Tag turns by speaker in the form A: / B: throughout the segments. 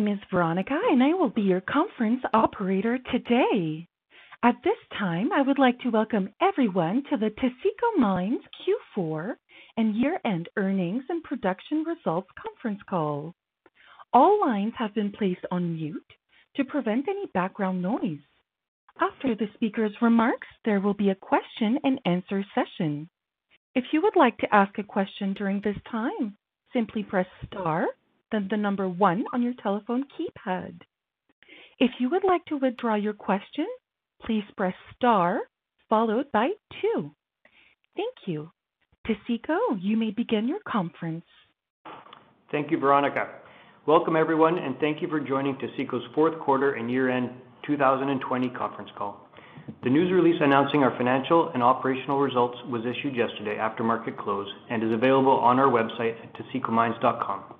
A: Name is Veronica, and I will be your conference operator today. At this time, I would like to welcome everyone to the Taseko Mines Q4 and year-end earnings and production results conference call. All lines have been placed on mute to prevent any background noise. After the speaker's remarks, there will be a question-and-answer session. If you would like to ask a question during this time, simply press star, then the number one on your telephone keypad. If you would like to withdraw your question, please press star followed by two. Thank you. Taseko, you may begin your conference.
B: Thank you, Veronica. Welcome, everyone, and thank you for joining Taseko's fourth quarter and year-end 2020 conference call. The news release announcing our financial and operational results was issued yesterday after market close and is available on our website at tasekomines.com.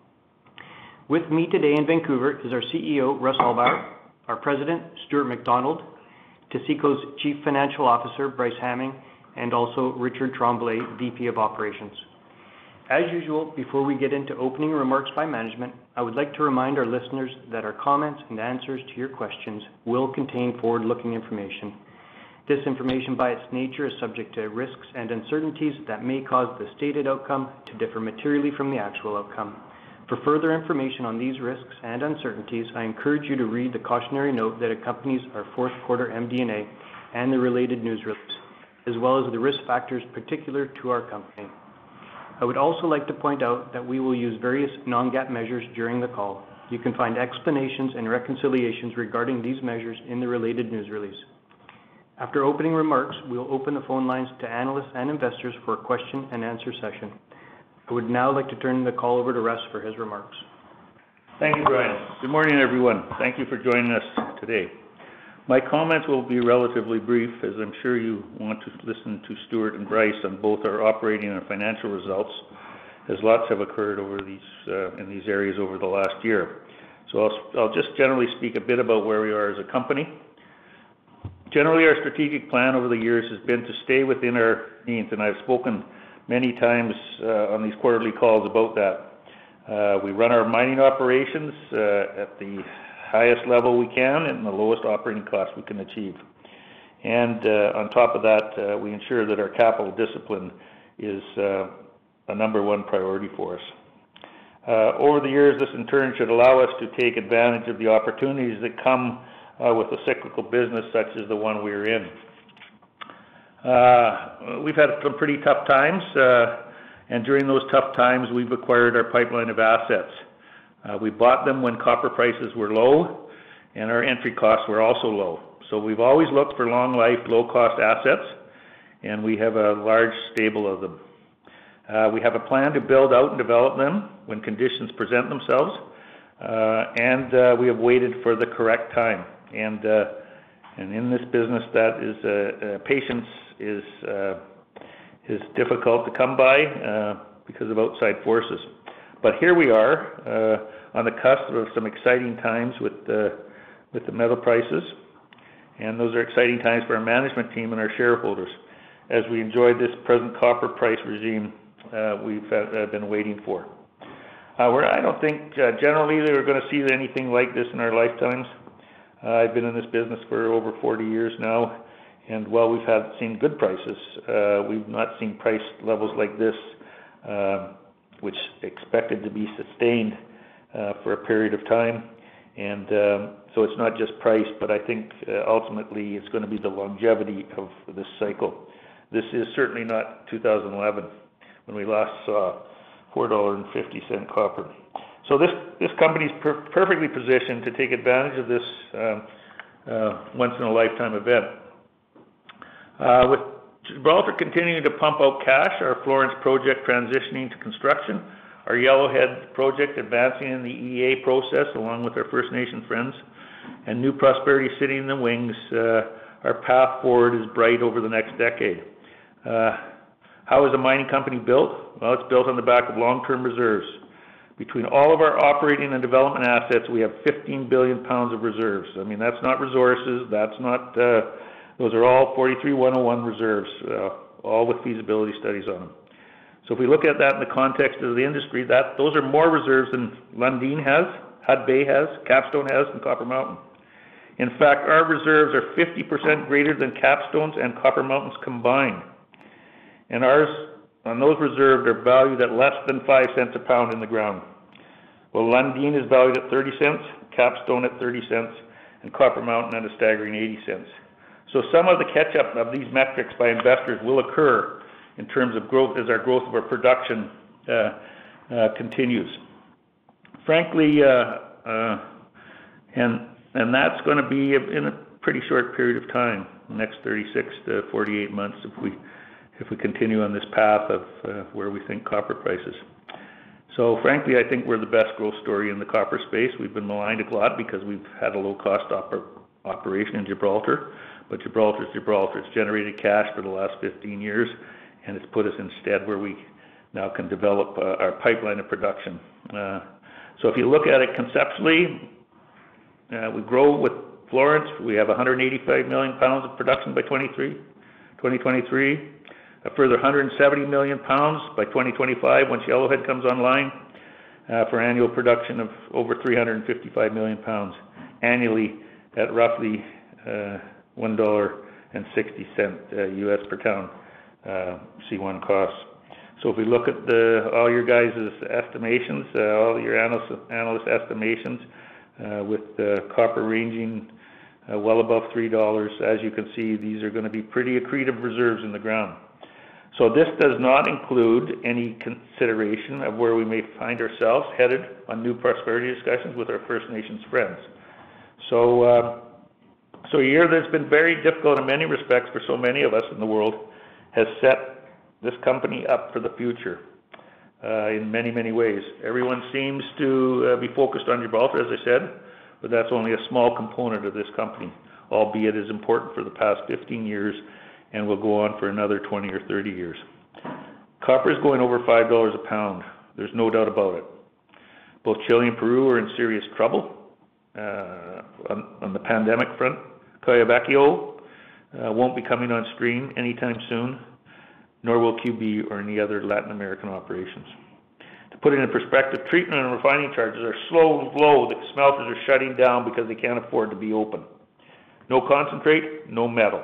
B: With me today in Vancouver is our CEO, Russ Hallbauer, our President, Stuart McDonald, Taseko's Chief Financial Officer, Bryce Hamming, and also Richard Tremblay, VP of Operations. As usual, before we get into opening remarks by management, I would like to remind our listeners that our comments and answers to your questions will contain forward-looking information. This information, by its nature, is subject to risks and uncertainties that may cause the stated outcome to differ materially from the actual outcome. For further information on these risks and uncertainties, I encourage you to read the cautionary note that accompanies our fourth quarter MD&A and the related news release, as well as the risk factors particular to our company. I would also like to point out that we will use various non-GAAP measures during the call. You can find explanations and reconciliations regarding these measures in the related news release. After opening remarks, we will open the phone lines to analysts and investors for a question-and-answer session. I would now like to turn the call over to Russ for his remarks.
C: Thank you, Brian. Good morning, everyone. Thank you for joining us today. My comments will be relatively brief, as I'm sure you want to listen to Stuart and Bryce on both our operating and financial results, as lots have occurred over these uh, in these areas over the last year. So I'll just generally speak a bit about where we are as a company. Generally, our strategic plan over the years has been to stay within our means, and I've spoken many times uh, on these quarterly calls about that. Uh, we run our mining operations uh, at the highest level we can and the lowest operating cost we can achieve. And on top of that, we ensure that our capital discipline is a number one priority for us. Over the years, this in turn should allow us to take advantage of the opportunities that come with a cyclical business such as the one we're in. Uh, we've had some pretty tough times, uh, and during those tough times, we've acquired our pipeline of assets. Uh, we bought them when copper prices were low and our entry costs were also low. So we've always looked for long life, low cost assets, and we have a large stable of them. We have a plan to build out and develop them when conditions present themselves, and we have waited for the correct time. And in this business, that is patience Uh, is difficult to come by uh, because of outside forces. But here we are uh, on the cusp of some exciting times with the metal prices, and those are exciting times for our management team and our shareholders as we enjoy this present copper price regime we've been waiting for. I don't think generally we're going to see anything like this in our lifetimes. I've been in this business for over 40 years now, while we've had seen good prices, uh, we've not seen price levels like this, um, which expected to be sustained uh, for a period of time. And um so it's not just price, but I think uh, ultimately it's to be the longevity of this cycle. This is certainly not 2011 when we last saw $4.50 copper. So this company's perfectly positioned to take advantage of this um, once in a lifetime event. Uh, with Gibraltar continuing to pump out cash, our Florence project transitioning to construction, our Yellowhead project advancing in the EA process along with our First Nation friends, and New Prosperity sitting in the wings, uh, our path forward is bright over the next decade. Uh, how is a mining company built? Well, it's built on the back of long-term reserves. Between all of our operating and development assets, we have 15 billion pounds of reserves. I mean, that's not resources. That's not. Those are all 43-101 reserves, uh, all with feasibility studies on them. So if we look at that in the context of the industry, those are more reserves than Lundin has, Hudbay has, Capstone has, and Copper Mountain. In fact, our reserves are 50% greater than Capstone's and Copper Mountain's combined. And ours, on those reserves, are valued at less than 0.05 a pound in the ground. While Lundin is valued at 0.30, Capstone at 0.30, and Copper Mountain at a staggering 0.80. So some of the catch-up of these metrics by investors will occur in terms of growth as our growth of our production uh, uh, continues. Frankly, uh, and that's gonna be in a pretty short period of time, the next 36-48 months if we continue on this path of where we think copper prices. Frankly, I think we're the best growth story in the copper space. We've been maligned a lot because we've had a low-cost operation in Gibraltar. Gibraltar is Gibraltar. It's generated cash for the last 15 years, and it's put us instead where we now can develop uh, our pipeline of production. Uh so if you look at it conceptually, uh, we grow with Florence. We have 185 million pounds of production by 2023. A further 170 million pounds by 2025 once Yellowhead comes online, uh, for annual production of over 355 million pounds annually at roughly $1.60 US uh, per ton uh, C1 costs. So if we look at all your guys' estimations, uh, all your analyst estimations, with the copper ranging well above $3, as you can see, these are gonna be pretty accretive reserves in the ground. So this does not include any consideration of where we may find ourselves headed on New Prosperity discussions with our First Nations friends. So a year that's been very difficult in many respects for so many of us in the world has set this company up for the future uh, in many, many ways. Everyone seems to uh, be focused on Gibraltar, as I said, but that's only a small component of this company, albeit as important for the past 15 years and will go on for another 20 or 30 years. Copper is going over $5 a pound. There's no doubt about it. Both Chile and Peru are in serious trouble uh, on the pandemic front. Quellaveco uh, won't be coming on stream anytime soon, nor will QB or any other Latin American operations. To put it in perspective, treatment and refining charges are so low that smelters are shutting down because they can't afford to be open. No concentrate, no metal,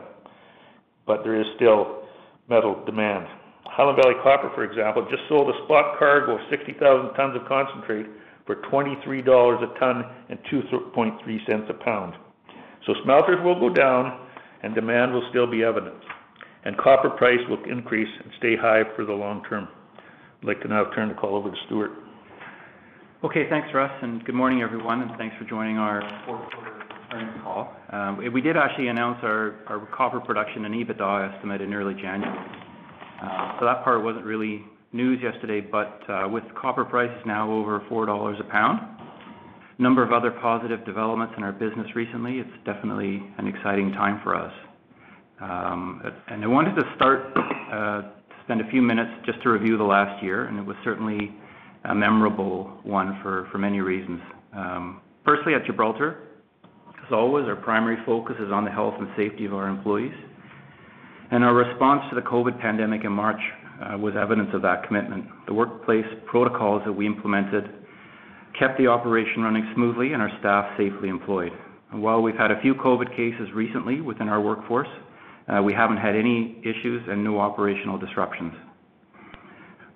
C: but there is still metal demand. Highland Valley Copper, for example, just sold a spot cargo of 60,000 tons of concentrate for $23 a ton and 2.3 cents a pound. So smelters will go down and demand will still be evident, and copper price will increase and stay high for the long term. I'd like to now turn the call over to Stuart.
D: Okay. Thanks, Russ, and good morning, everyone, and thanks for joining our fourth quarter earnings call. We did actually announce our copper production and EBITDA estimate in early January. Um so that part wasn't really news yesterday, but with copper prices now over $4 a pound, number of other positive developments in our business recently, it's definitely an exciting time for us. Um, and I wanted to start uh, to spend a few minutes just to review the last year, and it was certainly a memorable one for many reasons. Um, firstly, at Gibraltar, as always, our primary focus is on the health and safety of our employees. And our response to the COVID pandemic in March uh, was evidence of that commitment. The workplace protocols that we implemented kept the operation running smoothly and our staff safely employed. While we've had a few COVID cases recently within our workforce, uh, we haven't had any issues and no operational disruptions.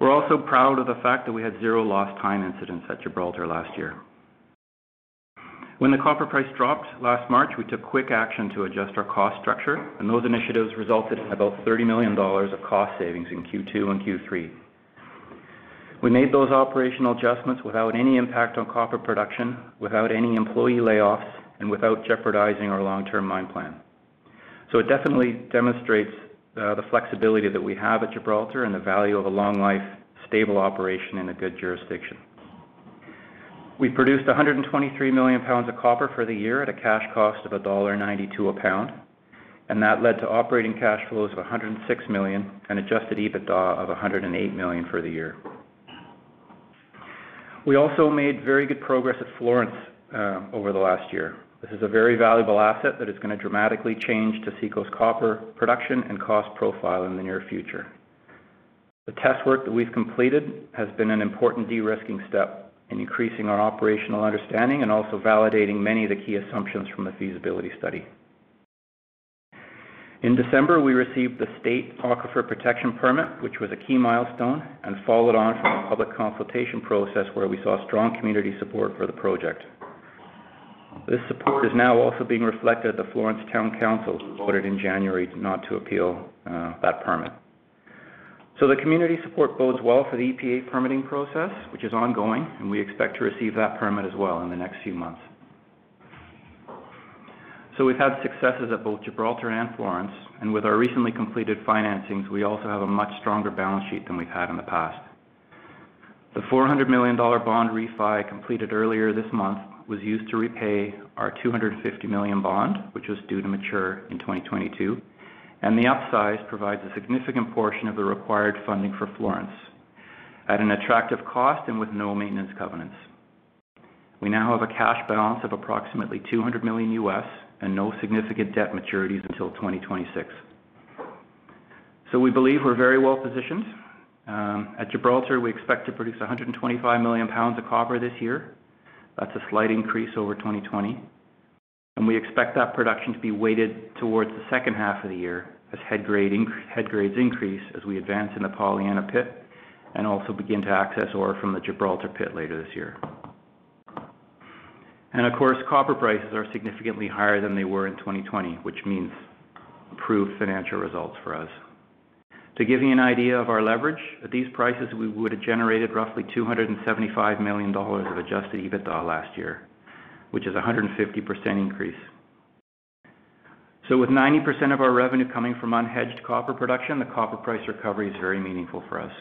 D: We're also proud of the fact that we had zero lost time incidents at Gibraltar last year. When the copper price dropped last March, we took quick action to adjust our cost structure, and those initiatives resulted in about $30 million of cost savings in Q2 and Q3. We made those operational adjustments without any impact on copper production, without any employee layoffs, and without jeopardizing our long-term mine plan. So it definitely demonstrates uh, the flexibility that we have at Gibraltar and the value of a long life, stable operation in a good jurisdiction. We produced 123 million pounds of copper for the year at a cash cost of $1.92 a pound, and that led to operating cash flows of 106 million and adjusted EBITDA of 108 million for the year. We also made very good progress at Florence uh, over the last year. This is a very valuable asset that is gonna dramatically change Taseko's copper production and cost profile in the near future. The test work that we've completed has been an important de-risking step in increasing our operational understanding and also validating many of the key assumptions from the feasibility study. In December, we received the State Aquifer Protection Permit, which was a key milestone and followed on from a public consultation process where we saw strong community support for the project. This support is now also being reflected at the Florence Town Council, who voted in January not to appeal uh, that permit. So the community support bodes well for the EPA permitting process, which is ongoing, and we expect to receive that permit as well in the next few months. So we've had successes at both Gibraltar and Florence, and with our recently completed financings, we also have a much stronger balance sheet than we've had in the past. The $400 million bond refi completed earlier this month was used to repay our 250 million bond, which was due to mature in 2022, and the upsize provides a significant portion of the required funding for Florence at an attractive cost and with no maintenance covenants. We now have a cash balance of approximately $200 million and no significant debt maturities until 2026. So We believe we're very well positioned. Um, at Gibraltar, we expect to produce 125 million pounds of copper this year. That's a slight increase over 2020. and We expect that production to be weighted towards the second half of the year as head grades increase as we advance in the Pollyanna pit and also begin to access ore from the Gibraltar pit later this year. And of course, copper prices are significantly higher than they were in 2020, which means improved financial results for us. To give you an idea of our leverage, at these prices, we would have generated roughly $275 million of adjusted EBITDA last year, which is a 150% increase. So with 90% of our revenue coming from unhedged copper production, the copper price recovery is very meaningful for us.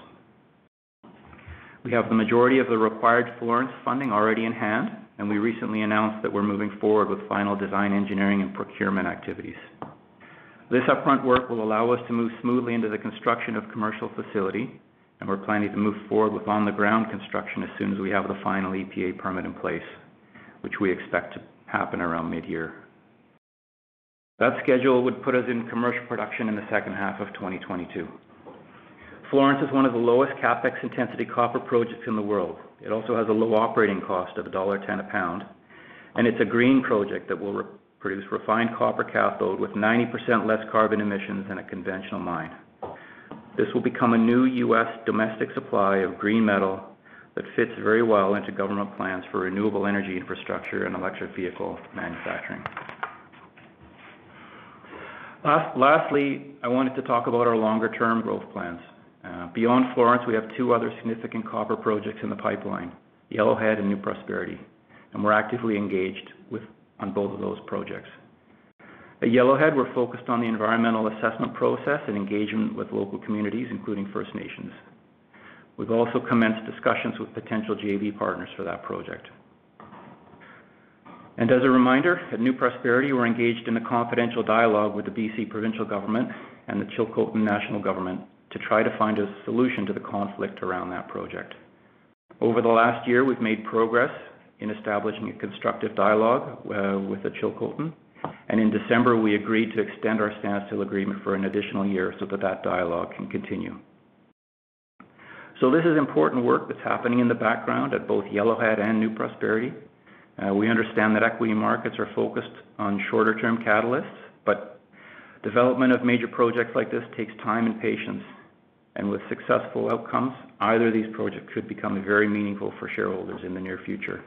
D: We have the majority of the required Florence funding already in hand, and we recently announced that we're moving forward with final design engineering and procurement activities. This upfront work will allow us to move smoothly into the construction of commercial facility, and we're planning to move forward with on-the-ground construction as soon as we have the final EPA permit in place, which we expect to happen around mid-year. That schedule would put us in commercial production in the second half of 2022. Florence is one of the lowest CapEx intensity copper projects in the world. It also has a low operating cost of $1.10 a pound, and it's a green project that will produce refined copper cathode with 90% less carbon emissions than a conventional mine. This will become a new U.S. domestic supply of green metal that fits very well into government plans for renewable energy infrastructure and electric vehicle manufacturing. Lastly, I wanted to talk about our longer-term growth plans. Uh, beyond Florence, we have two other significant copper projects in the pipeline, Yellowhead and New Prosperity, and we're actively engaged on both of those projects. At Yellowhead, we're focused on the environmental assessment process and engagement with local communities, including First Nations. We've also commenced discussions with potential JV partners for that project. And As a reminder, at New Prosperity, we're engaged in a confidential dialogue with the BC provincial government and the Chilcotin National Government to try to find a solution to the conflict around that project. Over the last year, we've made progress in establishing a constructive dialogue uh, with the Chilcotin, and in December, we agreed to extend our standstill agreement for an additional year so that that dialogue can continue. So this is important work that's happening in the background at both Yellowhead and New Prosperity. Uh, we understand that equity markets are focused on shorter-term catalysts, but development of major projects like this takes time and patience. And with successful outcomes, either of these projects could become very meaningful for shareholders in the near future.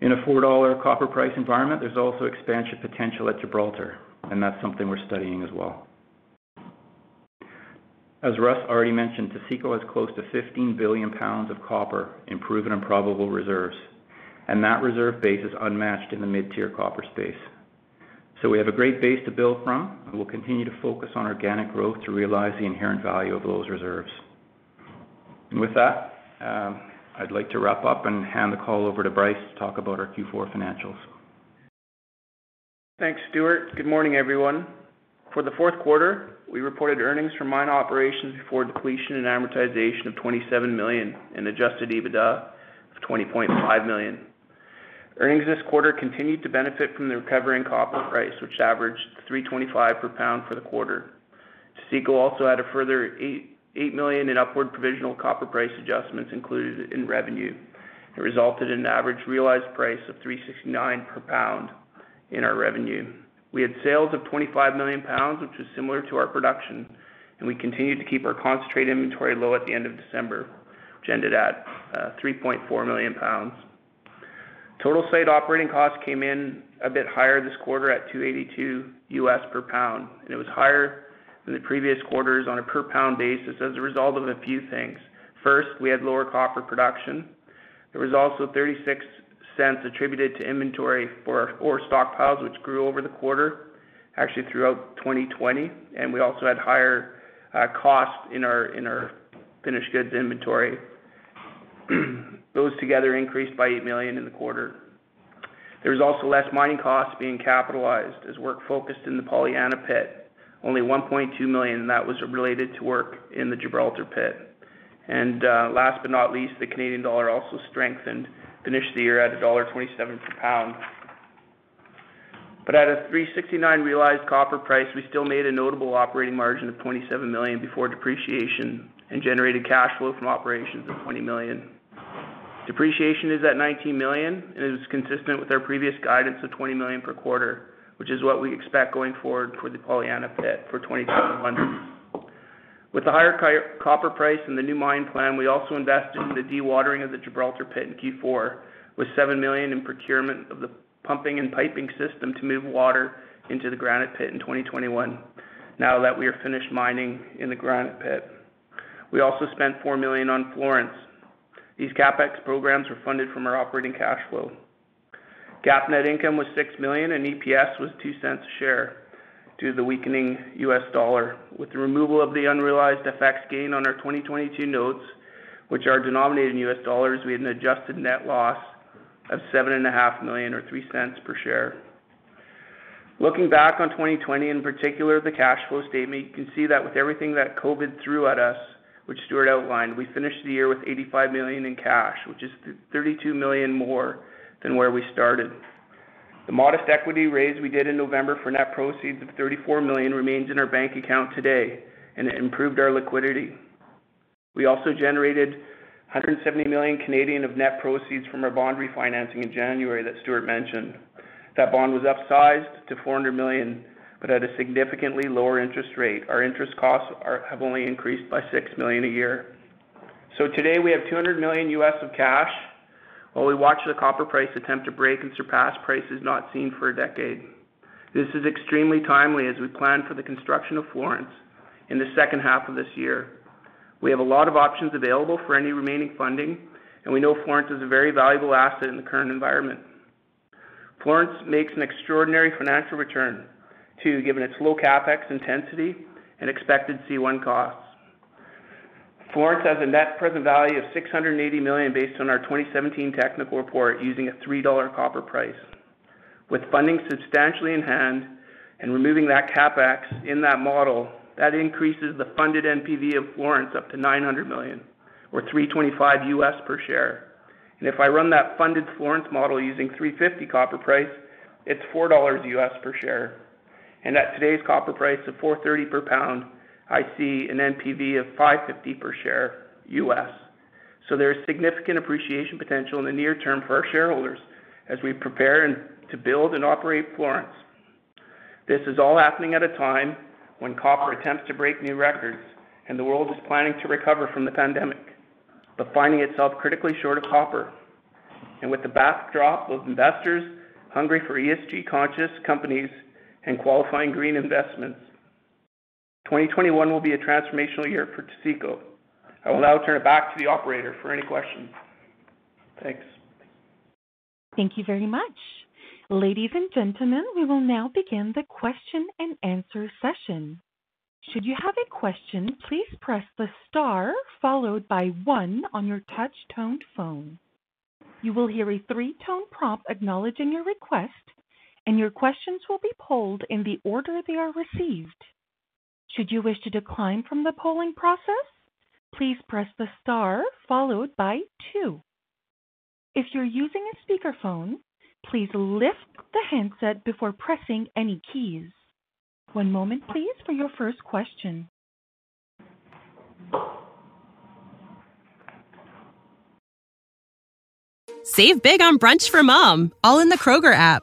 D: In a $4 copper price environment, there's also expansion potential at Gibraltar, and that's something we're studying as well. As Russ already mentioned, Taseko has close to 15 billion pounds of copper in proven and probable reserves, and that reserve base is unmatched in the mid-tier copper space. So we have a great base to build from, and we'll continue to focus on organic growth to realize the inherent value of those reserves. And with that, um, I'd like to wrap up and hand the call over to Bryce to talk about our Q4 financials.
E: Thanks, Stuart. Good morning, everyone. For the fourth quarter, we reported earnings from mine operations before depletion and amortization of 27 million and adjusted EBITDA of 20.5 million. Earnings this quarter continued to benefit from the recovering copper price, which averaged 3.25 per pound for the quarter. Taseko also had a further 8 million in upward provisional copper price adjustments included in revenue. It resulted in an average realized price of 3.69 per pound in our revenue. We had sales of 25 million pounds, which was similar to our production, and we continued to keep our concentrate inventory low at the end of December, which ended at uh, 3.4 million pounds. Total site operating costs came in a bit higher this quarter at 282 US per pound, and it was higher than the previous quarters on a per pound basis as a result of a few things. First, we had lower copper production. There was also 36 cents attributed to inventory for our ore stockpiles, which grew over the quarter, actually throughout 2020. and We also had higher uh, costs in our finished goods inventory. Those together increased by 8 million in the quarter. There was also less mining costs being capitalized as work focused in the Pollyanna pit. Only 1.2 million, that was related to work in the Gibraltar pit. And uh, Last but not least, the Canadian dollar also strengthened finished the year at $1.27 per pound. But At a 3.69 realized copper price, we still made a notable operating margin of 27 million before depreciation and generated cash flow from operations of 20 million. Depreciation is at 19 million, and it was consistent with our previous guidance of 20 million per quarter, which is what we expect going forward for the Pollyanna pit for 2021. With the higher copper price and the new mine plan, we also invested in the dewatering of the Gibraltar pit in Q4, with 7 million in procurement of the pumping and piping system to move water into the granite pit in 2021, now that we are finished mining in the granite pit. We also spent 4 million on Florence. These CapEx programs were funded from our operating cash flow. GAAP net income was 6 million and EPS was 0.02 a share due to the weakening U.S. dollar. With the removal of the unrealized FX gain on our 2022 notes, which are denominated in U.S. dollars, we had an adjusted net loss of $7.5 million or 0.03 per share. Looking back on 2020, in particular the cash flow statement, you can see that with everything that COVID threw at us, which Stuart outlined, we finished the year with 85 million in cash, which is 32 million more than where we started. The modest equity raise we did in November for net proceeds of 34 million remains in our bank account today, and it improved our liquidity. We also generated 170 million Canadian of net proceeds from our bond refinancing in January that Stuart mentioned. That bond was upsized to 400 million, but at a significantly lower interest rate. Our interest costs have only increased by 6 million a year. So Today we have 200 million US of cash while we watch the copper price attempt to break and surpass prices not seen for a decade. This is extremely timely as we plan for the construction of Florence in the second half of this year. We have a lot of options available for any remaining funding, and we know Florence is a very valuable asset in the current environment. Florence makes an extraordinary financial return, too, given its low CapEx intensity and expected C1 costs. Florence has a net present value of 680 million based on our 2017 technical report using a $3 copper price. With funding substantially in hand and removing that CapEx in that model, that increases the funded NPV of Florence up to 900 million, or 325 US per share. And If I run that funded Florence model using 350 copper price, it's $4 US per share. And At today's copper price of 430 per pound, I see an NPV of 550 per share US. So There is significant appreciation potential in the near term for our shareholders as we prepare to build and operate Florence. This is all happening at a time when copper attempts to break new records and the world is planning to recover from the pandemic, but finding itself critically short of copper. And With the backdrop of investors hungry for ESG-conscious companies and qualifying green investments, 2021 will be a transformational year for Taseko. I will now turn it back to the operator for any questions. Thanks.
A: Thank you very much. Ladies and gentlemen, we will now begin the question and answer session. Should you have a question, please press the star followed by one on your touch toned phone. You will hear a three-tone prompt acknowledging your request, and your questions will be polled in the order they are received. Should you wish to decline from the polling process, please press the star followed by two. If you're using a speakerphone, please lift the handset before pressing any keys. One moment, please, for your first question.
F: Save big on brunch for mom, all in the Kroger app.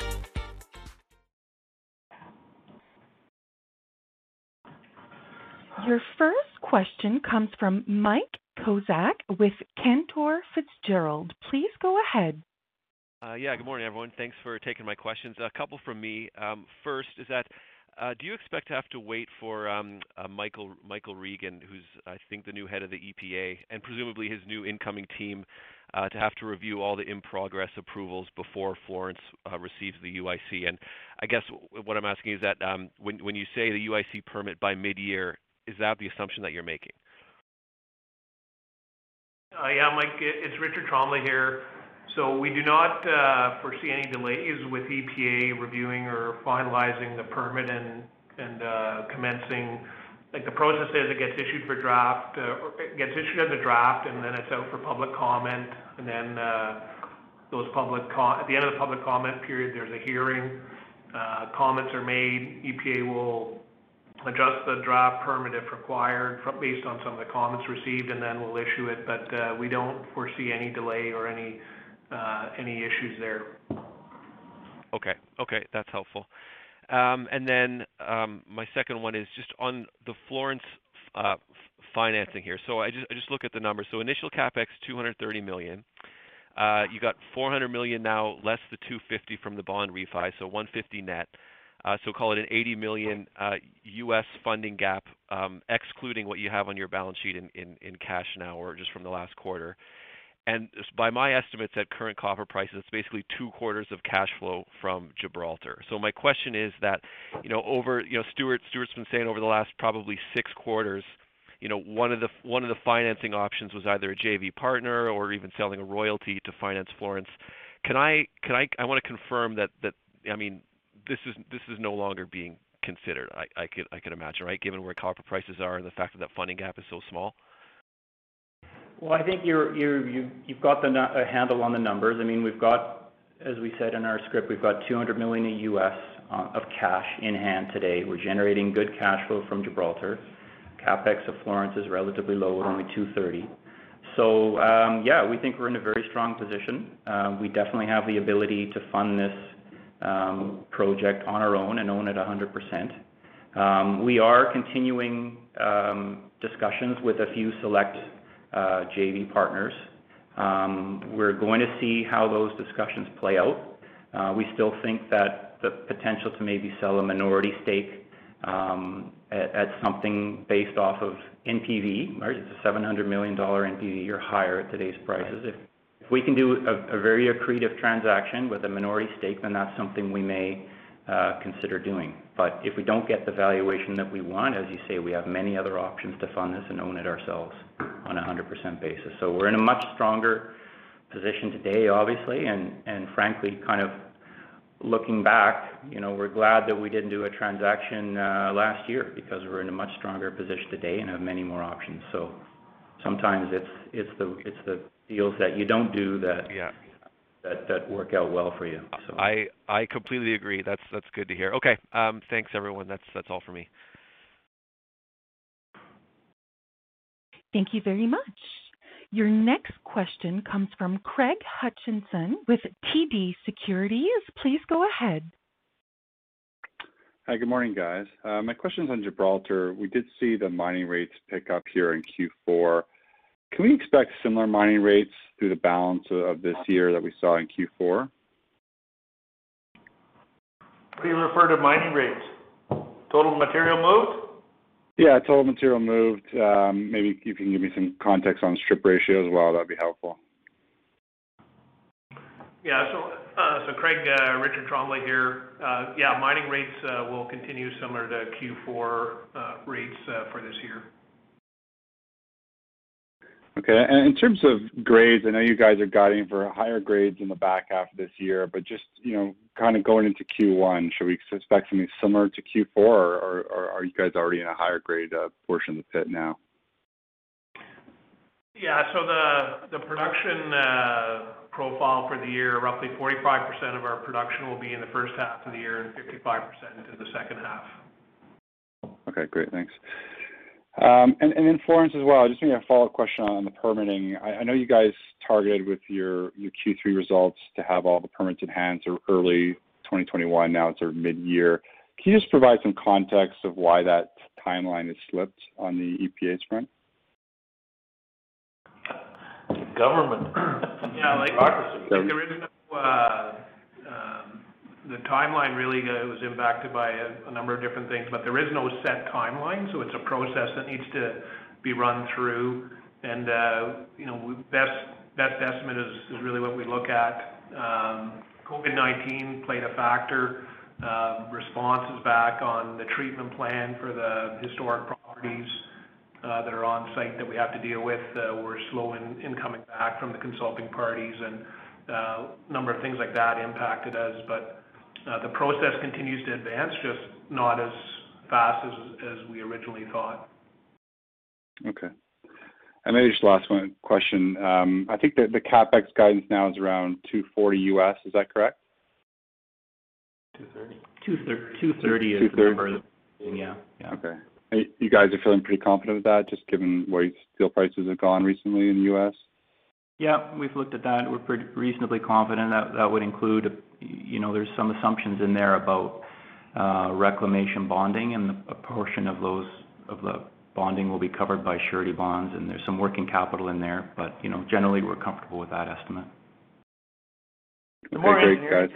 A: Your first question comes from Mike Kozak with Cantor Fitzgerald. Please go ahead.
G: Uh, yeah, good morning, everyone. Thanks for taking my questions. A couple from me. Um, first is that, uh, do you expect to have to wait for um, uh, Michael Michael Regan, who's I think the new head of the EPA, and presumably his new incoming team, to have to review all the in-progress approvals before Florence receives the UIC? And I guess what I'm asking is that um, when when you say the UIC permit by mid-year, is that the assumption that you're making?
H: Uh, yeah, Mike, it's Richard Tremblay here. So we do not uh, foresee any delays with EPA reviewing or finalizing the permit and and uh, commencing. Like the process is, it gets issued for draft, it gets issued as a draft, and then it's out for public comment, and then those public com- at the end of the public comment period, there's a hearing. Comments are made. EPA will adjust the draft permit if required from, based on some of the comments received, and then we'll issue it. But uh, we don't foresee any delay or any uh, any issues there.
G: Okay. Okay, that's helpful. Um, and then um, my second one is just on the Florence uh, financing here. So I just I just look at the numbers. So initial capex 230 million. Uh, you got 400 million now, less the 250 from the bond refi, so 150 net. Uh, so call it an 80 million uh, U.S. funding gap, um, excluding what you have on your balance sheet in, cash now, or just from the last quarter. And by my estimates, at current copper prices, it's basically two quarters of cash flow from Gibraltar. So my question is that, you know, over, you know, Stuart Stuart's been saying over the last probably six quarters, you know, one of the one of the financing options was either a JV partner or even selling a royalty to finance Florence. Can I can I I want to confirm that that I mean this is this is no longer being considered. I, I could I could imagine, right? Given where copper prices are and the fact that that funding gap is so small.
D: Well, I think you're you're you you've got the handle on the numbers. I mean, we've got, as we said in our script, we've got 200 million US uh, of cash in hand today. We're generating good cash flow from Gibraltar. Capex of Florence is relatively low at only 230. So um, yeah, we think we're in a very strong position. Uh, we definitely have the ability to fund this um, project on our own and own it 100%. Um, we are continuing um, discussions with a few select uh, JV partners. We're going to see how those discussions play out. Uh, we still think that the potential to maybe sell a minority stake um, at, at something based off of NPV, right? It's a $700 million NPV or higher at today's prices. If we can do a very accretive transaction with a minority stake, then that's something we may uh, consider doing. But if we don't get the valuation that we want, as you say, we have many other options to fund this and own it ourselves on a 100% basis. So we're in a much stronger position today, obviously, and, and frankly, kind of looking back, you know, we're glad that we didn't do a transaction uh, last year because we're in a much stronger position today and have many more options. So sometimes it's it's the it's the deals that you don't do that
G: yeah.
D: that that work out well for you. So
G: I I completely agree. That's that's good to hear. Okay. Um, thanks everyone. That's that's all for me.
A: Thank you very much. Your next question comes from Craig Hutchinson with TD Securities. Please go ahead.
I: Hi, good morning, guys. Uh, my question's on Gibraltar. We did see the mining rates pick up here in Q4. Can we expect similar mining rates through the balance of this year that we saw in Q4?
C: What do you refer to mining rates? Total material moved?
I: Yeah, total material moved. Um, maybe if you can give me some context on strip ratio as well, that'd be helpful.
H: Yeah, so uh, Craig, uh, Richard Tremblay here. Uh, yeah, mining rates will continue similar to Q4 rates for this year.
I: Okay. And in terms of grades, I know you guys are guiding for higher grades in the back half of this year, but just, you know, kind of going into Q1, should we expect something similar to Q4 or are you guys already in a higher grade uh, portion of the pit now?
H: Yeah. So the the production uh, profile for the year, roughly 45% of our production will be in the first half of the year and 55% in the second half.
I: Okay, great. Thanks. Um, and in Florence as well, just maybe a follow-up question on the permitting. I know you guys targeted with your your Q3 results to have all the permits in hand sort of early 2021. Now it's sort of mid-year. Can you just provide some context of why that timeline has slipped on the EPA's front?
C: Government.
H: Yeah, like-
I: Bureaucracy.
H: Uh, uh, The timeline really uh, was impacted by a number of different things, but there is no set timeline, so it's a process that needs to be run through. And uh, you know, best best estimate is really what we look at. Um, COVID-19 played a factor. Um, responses back on the treatment plan for the historic properties uh, that are on site that we have to deal with uh, were slow in coming back from the consulting parties and a number of things like that impacted us. Uh, the process continues to advance, just not as fast as we originally thought.
I: Okay. And maybe just last one question. Um, I think that the CapEx guidance now is around $240. Is that correct?
D: 230. 230 is the number. Yeah. Yeah.
I: Okay. You guys are feeling pretty confident with that, just given where steel prices have gone recently in the U.S.?
D: Yeah, we've looked at that. We're pretty reasonably confident that that would include, you know, there's some assumptions in there about uh, reclamation bonding and a portion of those, of the bonding will be covered by surety bonds, and there's some working capital in there. But you know, generally, we're comfortable with that estimate.
I: Okay, great, guys.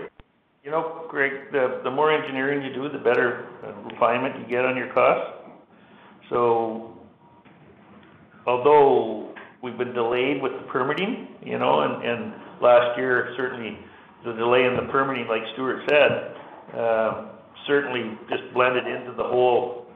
C: You know, Greg, the more engineering you do, the better uh, refinement you get on your costs. So, although we've been delayed with the permitting, you know, and and last year, certainly the delay in the permitting, like Stuart said, uh, certainly just blended into the whole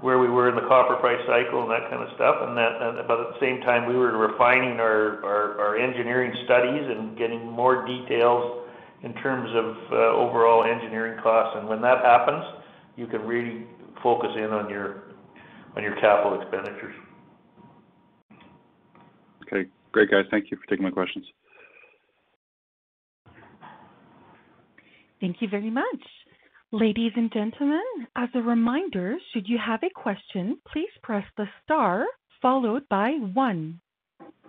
C: where we were in the copper price cycle and that kind of stuff. And that, and, but at the same time, we were refining our our engineering studies and getting more details in terms of uh, overall engineering costs. And when that happens, you can really focus in on your on your capital expenditures.
I: Great, guys. Thank you for taking my questions.
A: Thank you very much. Ladies and gentlemen, as a reminder, should you have a question, please press the star followed by one.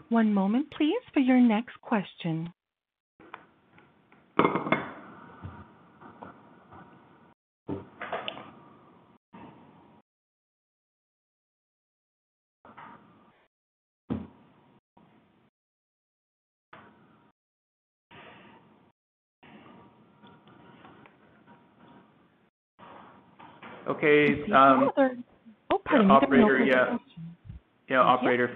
A: One moment, please, for your next question.
D: Okay.
A: Oh, pardon me.
D: Operator, yeah. Yeah, operator,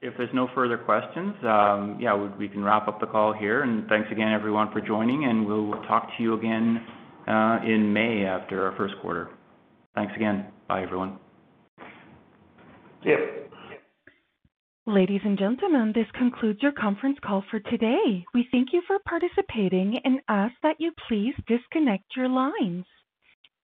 D: if there's no further questions, um, yeah, we can wrap up the call here. And thanks again, everyone, for joining, and we'll talk to you again uh, in May after our first quarter. Thanks again. Bye, everyone.
C: See you.
A: Ladies and gentlemen, this concludes your conference call for today. We thank you for participating and ask that you please disconnect your lines.